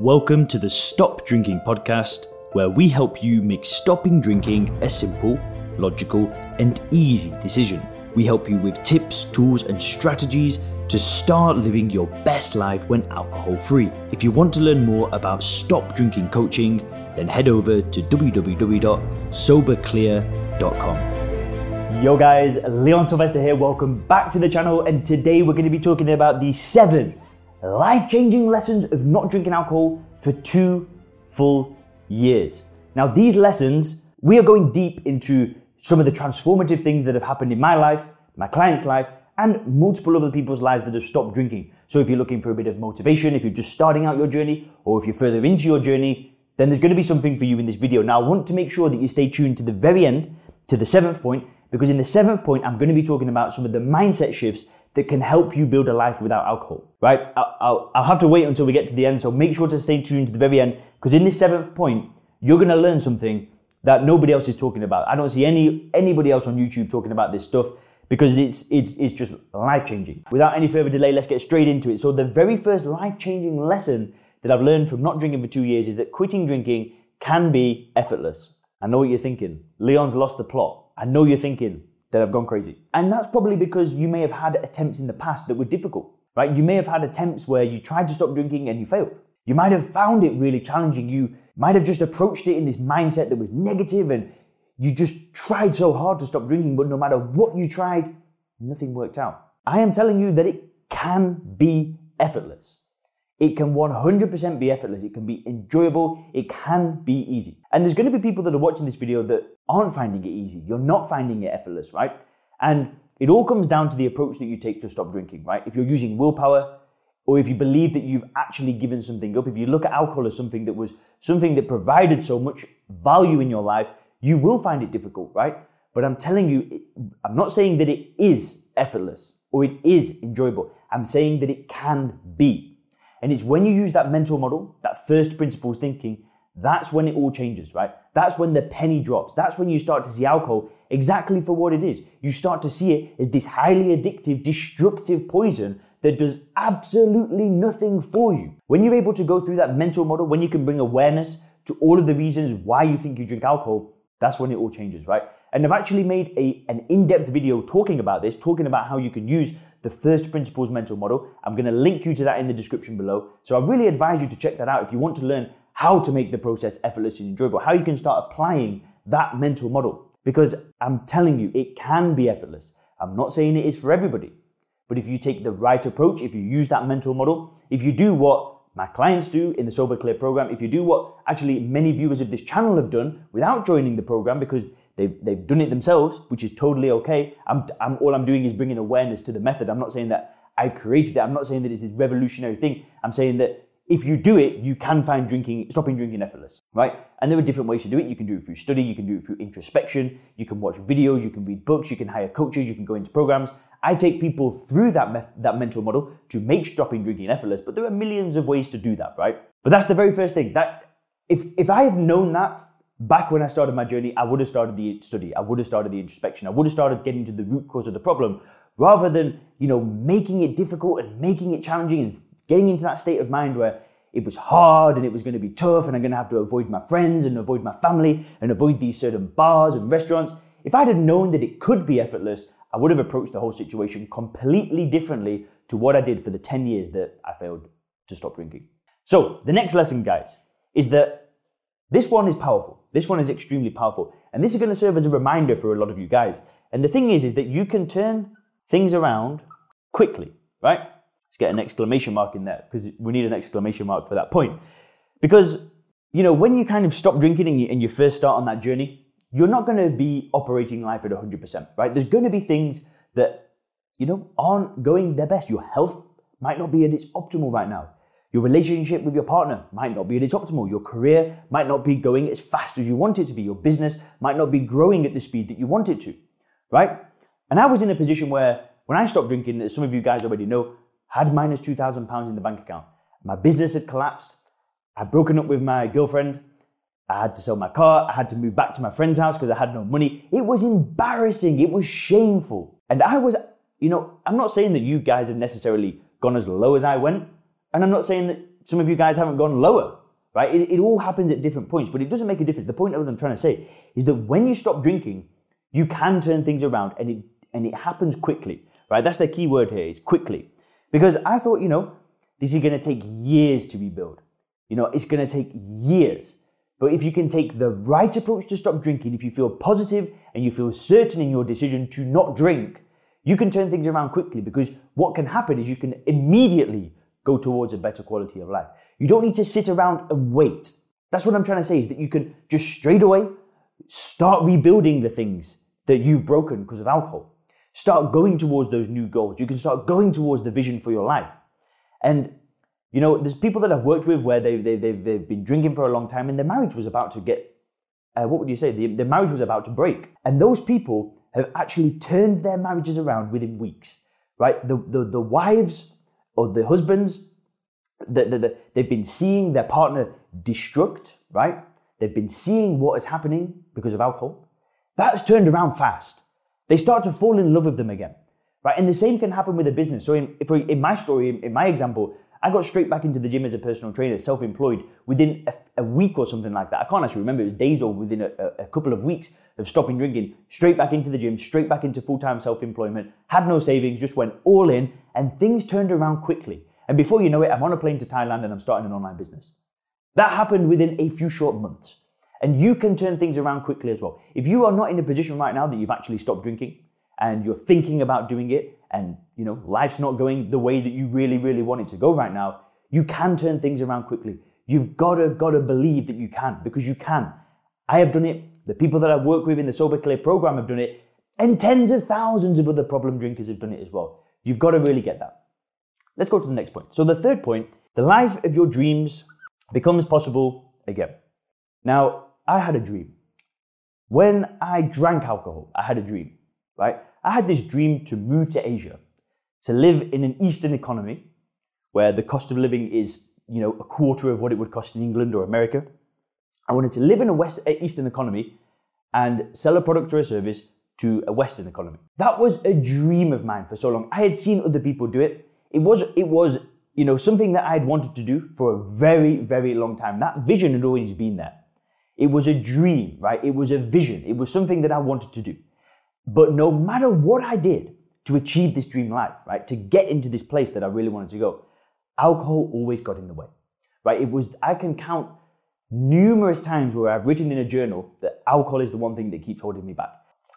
Welcome to the Stop Drinking podcast, where we help you make stopping drinking a simple, logical, and easy decision. We help you with tips, tools, and strategies to start living your best life when alcohol free. If you want to learn more about stop drinking coaching, then head over to www.soberclear.com. Yo, guys, Leon Sylvester here. Welcome back to the channel, and today we're going to be talking about the seven life changing lessons of not drinking alcohol for two full years. Now, these lessons, we are going deep into some of the transformative things that have happened in my life, my client's life, and multiple other people's lives that have stopped drinking. So, if you're looking for a bit of motivation, if you're just starting out your journey, or if you're further into your journey, then there's going to be something for you in this video. Now, I want to make sure that you stay tuned to the very end, to the seventh point, because in the seventh point, I'm going to be talking about some of the mindset shifts that can help you build a life without alcohol, right? I'll, I'll, have to wait until we get to the end, so make sure to stay tuned to the very end, because in this seventh point, you're going to learn something that nobody else is talking about. I don't see any anybody else on YouTube talking about this stuff because it's it's it's just life changing. Without any further delay, let's get straight into it. So the very first life changing lesson that I've learned from not drinking for two years is that quitting drinking can be effortless. I know what you're thinking. Leon's lost the plot. I know you're thinking, that I've gone crazy. And that's probably because you may have had attempts in the past that were difficult, right? You may have had attempts where you tried to stop drinking and you failed. You might have found it really challenging. You might have just approached it in this mindset that was negative and you just tried so hard to stop drinking, but no matter what you tried, nothing worked out. I am telling you that it can be effortless. It can 100% be effortless. It can be enjoyable. It can be easy. And there's going to be people that are watching this video that aren't finding it easy. You're not finding it effortless, right? And it all comes down to the approach that you take to stop drinking, right? If you're using willpower, or if you believe that you've actually given something up, if you look at alcohol as something that was something that provided so much value in your life, you will find it difficult, right? But I'm telling you, I'm not saying that it is effortless or it is enjoyable. I'm saying that it can be. And it's when you use that mental model, that first principles thinking, that's when it all changes, right? That's when the penny drops. That's when you start to see alcohol exactly for what it is. You start to see it as this highly addictive, destructive poison that does absolutely nothing for you. When you're able to go through that mental model, when you can bring awareness to all of the reasons why you think you drink alcohol, that's when it all changes, right? And I've actually made a, an in depth video talking about this, talking about how you can use the first principles mental model. I'm going to link you to that in the description below. So I really advise you to check that out if you want to learn how to make the process effortless and enjoyable, how you can start applying that mental model. Because I'm telling you, it can be effortless. I'm not saying it is for everybody, but if you take the right approach, if you use that mental model, if you do what my clients do in the Sober Clear program, if you do what actually many viewers of this channel have done without joining the program because They've, they've done it themselves, which is totally okay. I'm, I'm, all I'm doing is bringing awareness to the method. I'm not saying that I created it. I'm not saying that it's this revolutionary thing. I'm saying that if you do it, you can find drinking, stopping drinking effortless, right? And there are different ways to do it. You can do it through study, you can do it through introspection, you can watch videos, you can read books, you can hire coaches, you can go into programs. I take people through that, that mental model to make stopping drinking effortless, but there are millions of ways to do that, right? But that's the very first thing. That if, if I had known that back when I started my journey, I would have started the study, I would have started the introspection, I would have started getting to the root cause of the problem rather than, you know, making it difficult and making it challenging and getting into that state of mind where it was hard and it was going to be tough and I'm going to have to avoid my friends and avoid my family and avoid these certain bars and restaurants. If I'd have known that it could be effortless, I would have approached the whole situation completely differently to what I did for the 10 years that I failed to stop drinking. So, the next lesson, guys, is that this one is powerful. This one is extremely powerful. And this is going to serve as a reminder for a lot of you guys. And the thing is, is that you can turn things around quickly, right? Let's get an exclamation mark in there because we need an exclamation mark for that point. Because, you know, when you kind of stop drinking and you, and you first start on that journey, you're not going to be operating life at 100%, right? There's going to be things that, you know, aren't going their best. Your health might not be at its optimal right now. Your relationship with your partner might not be at its optimal. Your career might not be going as fast as you want it to be. Your business might not be growing at the speed that you want it to, right? And I was in a position where when I stopped drinking, as some of you guys already know, had minus £2,000 in the bank account. My business had collapsed. I'd broken up with my girlfriend. I had to sell my car. I had to move back to my friend's house because I had no money. It was embarrassing. It was shameful. And I was, you know, I'm not saying that you guys have necessarily gone as low as I went, and I'm not saying that Some of you guys haven't gone lower, right? It, it all happens at different points, but it doesn't make a difference. The point of what I'm trying to say is that when you stop drinking, you can turn things around and it, and it happens quickly, right? That's the key word here is quickly. Because I thought, you know, this is going to take years to rebuild. You know, it's going to take years. But if you can take the right approach to stop drinking, if you feel positive and you feel certain in your decision to not drink, you can turn things around quickly because what can happen is you can immediately go towards a better quality of life. You don't need to sit around and wait. That's what I'm trying to say is that you can just straight away start rebuilding the things that you've broken because of alcohol. Start going towards those new goals. You can start going towards the vision for your life. And, you know, there's people that I've worked with where they've, they've, they've, they've been drinking for a long time and their marriage was about to get, uh, what would you say? The, their marriage was about to break. And those people have actually turned their marriages around within weeks, right? The, the, the wives or the husbands, the, the, the, they've been seeing their partner destruct, right? They've been seeing what is happening because of alcohol. That's turned around fast. They start to fall in love with them again, right? And the same can happen with a business. So in, in my story, in my example, I got straight back into the gym as a personal trainer, self-employed, within a, a week or something like that. I can't actually remember. It was days or within a, a, a couple of weeks of stopping drinking. Straight back into the gym, straight back into full-time self-employment. Had no savings, just went all in, and things turned around quickly. And before you know it, I'm on a plane to Thailand and I'm starting an online business. That happened within a few short months. And you can turn things around quickly as well. If you are not in a position right now that you've actually stopped drinking and you're thinking about doing it, and you know life's not going the way that you really really want it to go right now you can turn things around quickly. You've got to got to believe that you can because you can. I have done it. The people that i work with in the sober clear program have done it. And tens of thousands of other problem drinkers have done it as well. You've got to really get that. Let's go to the next point. So the third point the life of your dreams becomes possible again. Now i had a dream when i drank alcohol i had a dream right I had this dream to move to Asia, to live in an Eastern economy where the cost of living is, you know, a quarter of what it would cost in England or America. I wanted to live in a West Eastern economy and sell a product or a service to a Western economy. That was a dream of mine for so long. I had seen other people do it. It was, it was, you know, something that I had wanted to do for a very, very long time. That vision had always been there. It was a dream, right? It was a vision. It was something that I wanted to do. But no matter what I did to achieve this dream life, right, to get into this place that I really wanted to go, alcohol always got in the way, right? It was, I can count numerous times where I've written in a journal that alcohol is the one thing that keeps holding me back.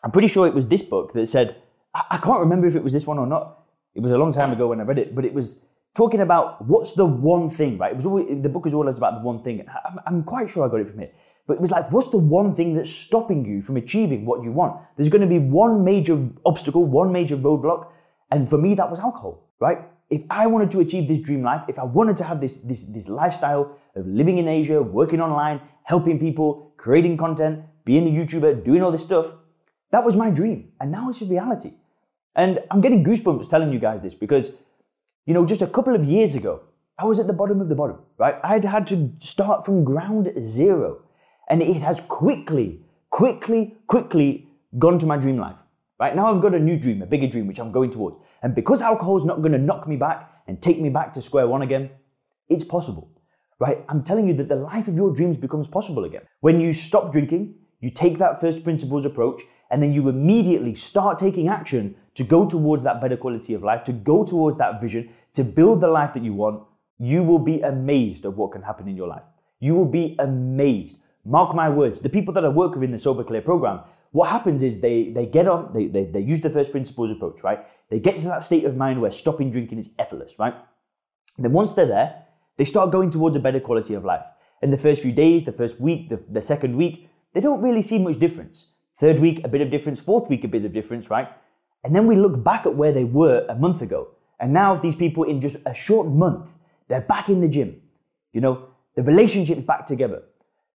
I'm pretty sure it was this book that said, I, I can't remember if it was this one or not. It was a long time ago when I read it, but it was talking about what's the one thing, right? It was always, the book is always about the one thing. I'm, I'm quite sure I got it from here. But it was like, what's the one thing that's stopping you from achieving what you want? There's going to be one major obstacle, one major roadblock. And for me, that was alcohol, right? If I wanted to achieve this dream life, if I wanted to have this, this, this lifestyle of living in Asia, working online, helping people, creating content, being a YouTuber, doing all this stuff, that was my dream. And now it's a reality. And I'm getting goosebumps telling you guys this because, you know, just a couple of years ago, I was at the bottom of the bottom, right? I had had to start from ground zero. And it has quickly, quickly, quickly gone to my dream life. Right now, I've got a new dream, a bigger dream, which I'm going towards. And because alcohol is not going to knock me back and take me back to square one again, it's possible. Right? I'm telling you that the life of your dreams becomes possible again. When you stop drinking, you take that first principles approach, and then you immediately start taking action to go towards that better quality of life, to go towards that vision, to build the life that you want, you will be amazed at what can happen in your life. You will be amazed Mark my words, the people that I work with in the Sober Clear program, what happens is they, they get on, they, they, they use the first principles approach, right? They get to that state of mind where stopping drinking is effortless, right? And then once they're there, they start going towards a better quality of life. In the first few days, the first week, the, the second week, they don't really see much difference. Third week, a bit of difference. Fourth week, a bit of difference, right? And then we look back at where they were a month ago. And now these people, in just a short month, they're back in the gym. You know, the relationship's back together.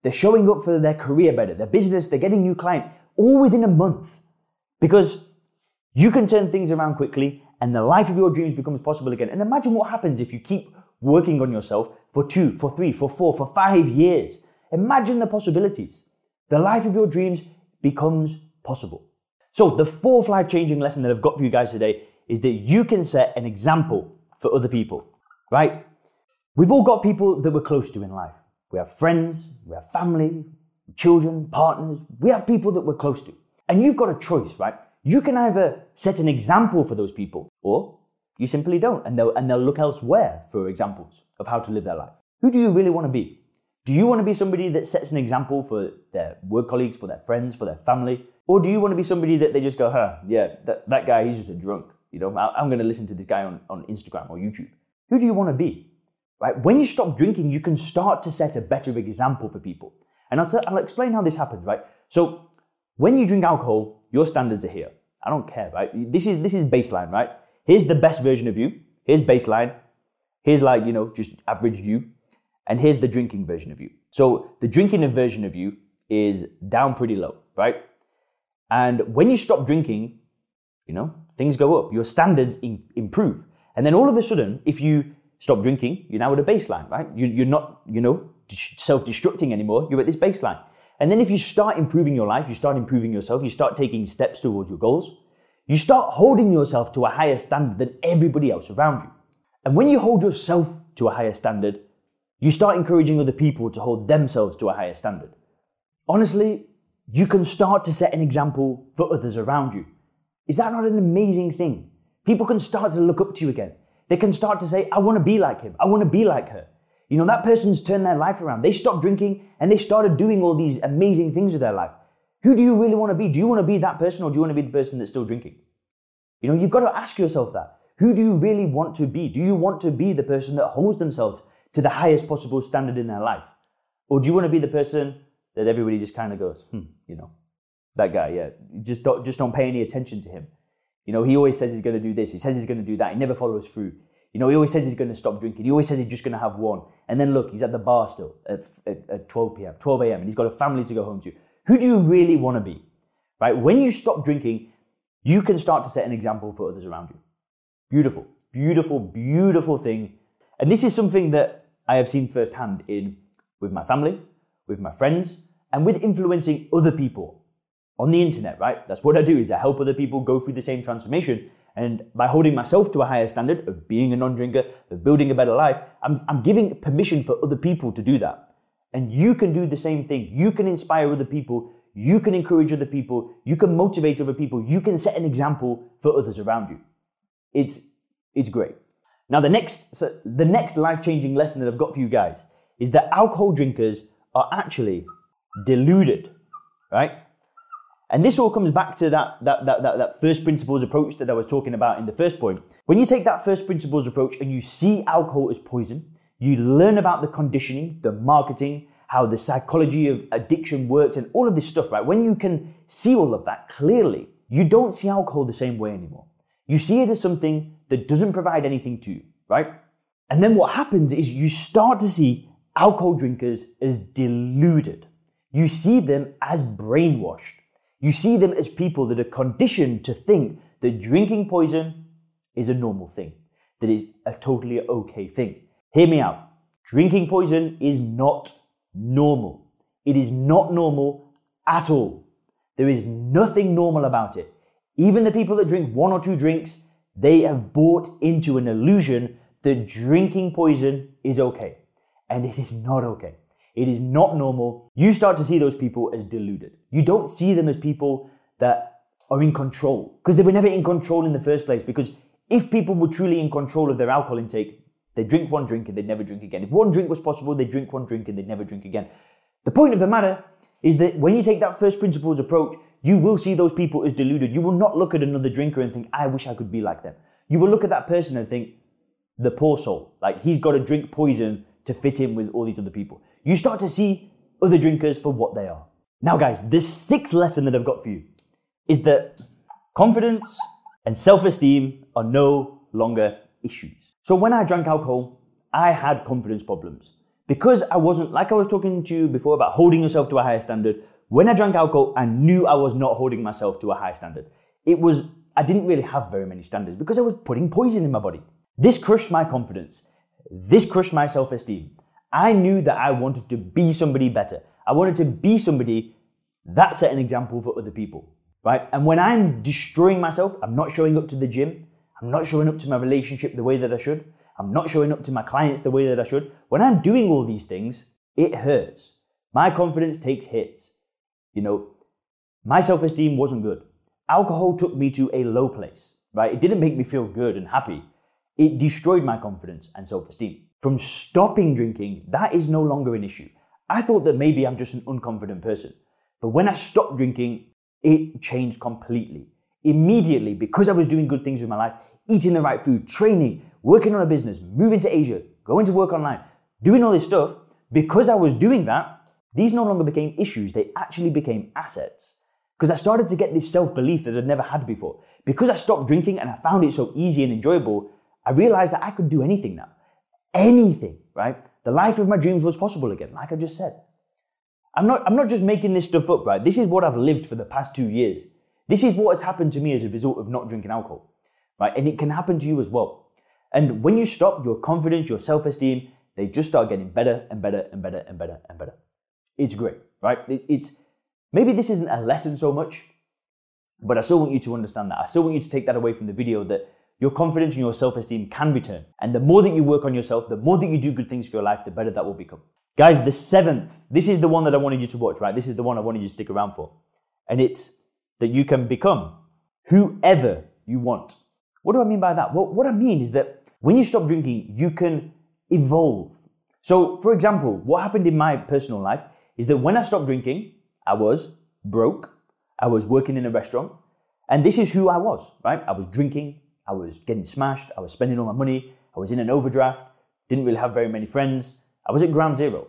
They're showing up for their career better, their business, they're getting new clients, all within a month. Because you can turn things around quickly and the life of your dreams becomes possible again. And imagine what happens if you keep working on yourself for two, for three, for four, for five years. Imagine the possibilities. The life of your dreams becomes possible. So, the fourth life changing lesson that I've got for you guys today is that you can set an example for other people, right? We've all got people that we're close to in life. We have friends, we have family, children, partners. We have people that we're close to. And you've got a choice, right? You can either set an example for those people or you simply don't. And they'll, and they'll look elsewhere for examples of how to live their life. Who do you really want to be? Do you want to be somebody that sets an example for their work colleagues, for their friends, for their family? Or do you want to be somebody that they just go, huh, yeah, that, that guy, he's just a drunk. You know, I'm going to listen to this guy on, on Instagram or YouTube. Who do you want to be? Right? When you stop drinking, you can start to set a better example for people. And I'll, t- I'll explain how this happens, right? So when you drink alcohol, your standards are here. I don't care, right? This is this is baseline, right? Here's the best version of you. Here's baseline. Here's like, you know, just average you. And here's the drinking version of you. So the drinking version of you is down pretty low, right? And when you stop drinking, you know, things go up. Your standards in, improve. And then all of a sudden, if you stop drinking, you're now at a baseline, right? You, you're not, you know, self destructing anymore. You're at this baseline. And then if you start improving your life, you start improving yourself, you start taking steps towards your goals, you start holding yourself to a higher standard than everybody else around you. And when you hold yourself to a higher standard, you start encouraging other people to hold themselves to a higher standard. Honestly, you can start to set an example for others around you. Is that not an amazing thing? People can start to look up to you again. They can start to say, I want to be like him. I want to be like her. You know, that person's turned their life around. They stopped drinking and they started doing all these amazing things with their life. Who do you really want to be? Do you want to be that person or do you want to be the person that's still drinking? You know, you've got to ask yourself that. Who do you really want to be? Do you want to be the person that holds themselves to the highest possible standard in their life? Or do you want to be the person that everybody just kind of goes, hmm, you know, that guy, yeah, just don't, just don't pay any attention to him. You know, he always says he's going to do this. He says he's going to do that. He never follows through. You know, he always says he's going to stop drinking. He always says he's just going to have one. And then look, he's at the bar still at, at, at 12 p.m., 12 a.m., and he's got a family to go home to. Who do you really want to be? Right? When you stop drinking, you can start to set an example for others around you. Beautiful, beautiful, beautiful thing. And this is something that I have seen firsthand in with my family, with my friends, and with influencing other people on the internet, right? That's what I do is I help other people go through the same transformation. And by holding myself to a higher standard of being a non-drinker, of building a better life, I'm, I'm giving permission for other people to do that. And you can do the same thing. You can inspire other people. You can encourage other people. You can motivate other people. You can set an example for others around you. It's, it's great. Now, the next, so the next life-changing lesson that I've got for you guys is that alcohol drinkers are actually deluded, right? And this all comes back to that, that, that, that, that first principles approach that I was talking about in the first point. When you take that first principles approach and you see alcohol as poison, you learn about the conditioning, the marketing, how the psychology of addiction works, and all of this stuff, right? When you can see all of that clearly, you don't see alcohol the same way anymore. You see it as something that doesn't provide anything to you, right? And then what happens is you start to see alcohol drinkers as deluded. You see them as brainwashed. You see them as people that are conditioned to think that drinking poison is a normal thing, that is a totally okay thing. Hear me out. Drinking poison is not normal. It is not normal at all. There is nothing normal about it. Even the people that drink one or two drinks, they have bought into an illusion that drinking poison is okay. And it is not okay. It is not normal. You start to see those people as deluded. You don't see them as people that are in control because they were never in control in the first place. Because if people were truly in control of their alcohol intake, they drink one drink and they'd never drink again. If one drink was possible, they drink one drink and they'd never drink again. The point of the matter is that when you take that first principles approach, you will see those people as deluded. You will not look at another drinker and think, I wish I could be like them. You will look at that person and think, the poor soul, like he's got to drink poison to fit in with all these other people you start to see other drinkers for what they are. Now, guys, this sixth lesson that I've got for you is that confidence and self esteem are no longer issues. So, when I drank alcohol, I had confidence problems because I wasn't, like I was talking to you before about holding yourself to a higher standard. When I drank alcohol, I knew I was not holding myself to a high standard. It was, I didn't really have very many standards because I was putting poison in my body. This crushed my confidence. This crushed my self esteem. I knew that I wanted to be somebody better. I wanted to be somebody that set an example for other people, right? And when I'm destroying myself, I'm not showing up to the gym, I'm not showing up to my relationship the way that I should, I'm not showing up to my clients the way that I should. When I'm doing all these things, it hurts. My confidence takes hits. You know, my self esteem wasn't good. Alcohol took me to a low place, right? It didn't make me feel good and happy. It destroyed my confidence and self esteem. From stopping drinking, that is no longer an issue. I thought that maybe I'm just an unconfident person. But when I stopped drinking, it changed completely. Immediately, because I was doing good things with my life, eating the right food, training, working on a business, moving to Asia, going to work online, doing all this stuff, because I was doing that, these no longer became issues, they actually became assets. Because I started to get this self belief that I'd never had before. Because I stopped drinking and I found it so easy and enjoyable, I realized that I could do anything now. Anything, right? The life of my dreams was possible again, like I just said. I'm not, I'm not just making this stuff up, right? This is what I've lived for the past two years. This is what has happened to me as a result of not drinking alcohol, right? And it can happen to you as well. And when you stop, your confidence, your self esteem, they just start getting better and better and better and better and better. It's great, right? It's maybe this isn't a lesson so much, but I still want you to understand that. I still want you to take that away from the video that your confidence and your self esteem can return. And the more that you work on yourself, the more that you do good things for your life, the better that will become. Guys, the seventh, this is the one that I wanted you to watch, right? This is the one I wanted you to stick around for. And it's that you can become whoever you want. What do I mean by that? Well, what I mean is that when you stop drinking, you can evolve. So, for example, what happened in my personal life is that when I stopped drinking, I was broke, I was working in a restaurant, and this is who I was, right? I was drinking, I was getting smashed, I was spending all my money, I was in an overdraft, didn't really have very many friends, I was at ground zero.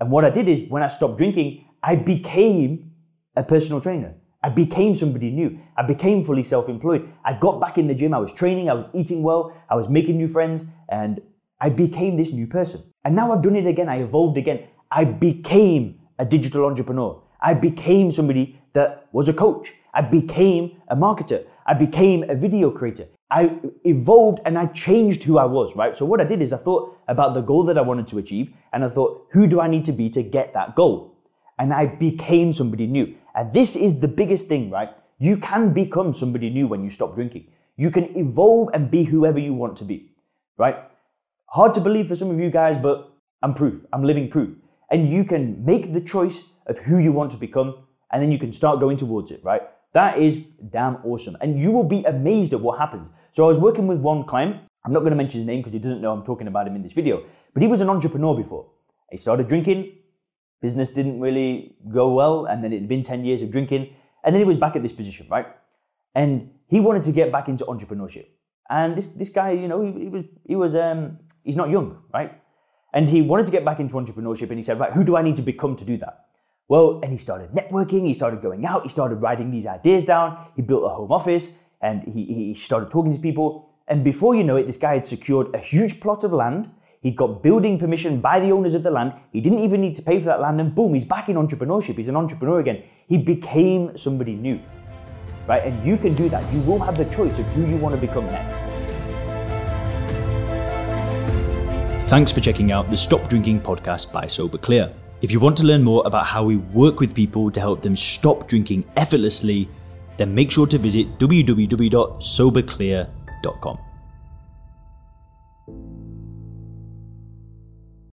And what I did is when I stopped drinking, I became a personal trainer. I became somebody new. I became fully self employed. I got back in the gym. I was training. I was eating well. I was making new friends. And I became this new person. And now I've done it again. I evolved again. I became a digital entrepreneur. I became somebody that was a coach. I became a marketer. I became a video creator. I evolved and I changed who I was, right? So what I did is I thought about the goal that I wanted to achieve and I thought, who do I need to be to get that goal? And I became somebody new. And this is the biggest thing, right? You can become somebody new when you stop drinking. You can evolve and be whoever you want to be, right? Hard to believe for some of you guys, but I'm proof. I'm living proof. And you can make the choice of who you want to become, and then you can start going towards it, right? That is damn awesome. And you will be amazed at what happens. So I was working with one client. I'm not going to mention his name because he doesn't know I'm talking about him in this video, but he was an entrepreneur before. He started drinking, business didn't really go well, and then it had been 10 years of drinking, and then he was back at this position, right? And he wanted to get back into entrepreneurship. And this, this guy, you know, he, he was, he was um, he's not young, right? And he wanted to get back into entrepreneurship, and he said, right, who do I need to become to do that? Well, and he started networking, he started going out, he started writing these ideas down, he built a home office, and he, he started talking to people. And before you know it, this guy had secured a huge plot of land. He'd got building permission by the owners of the land. He didn't even need to pay for that land, and boom, he's back in entrepreneurship. He's an entrepreneur again. He became somebody new, right? And you can do that. You will have the choice of who you want to become next. Thanks for checking out the Stop Drinking podcast by Sober Clear. If you want to learn more about how we work with people to help them stop drinking effortlessly, then make sure to visit www.soberclear.com.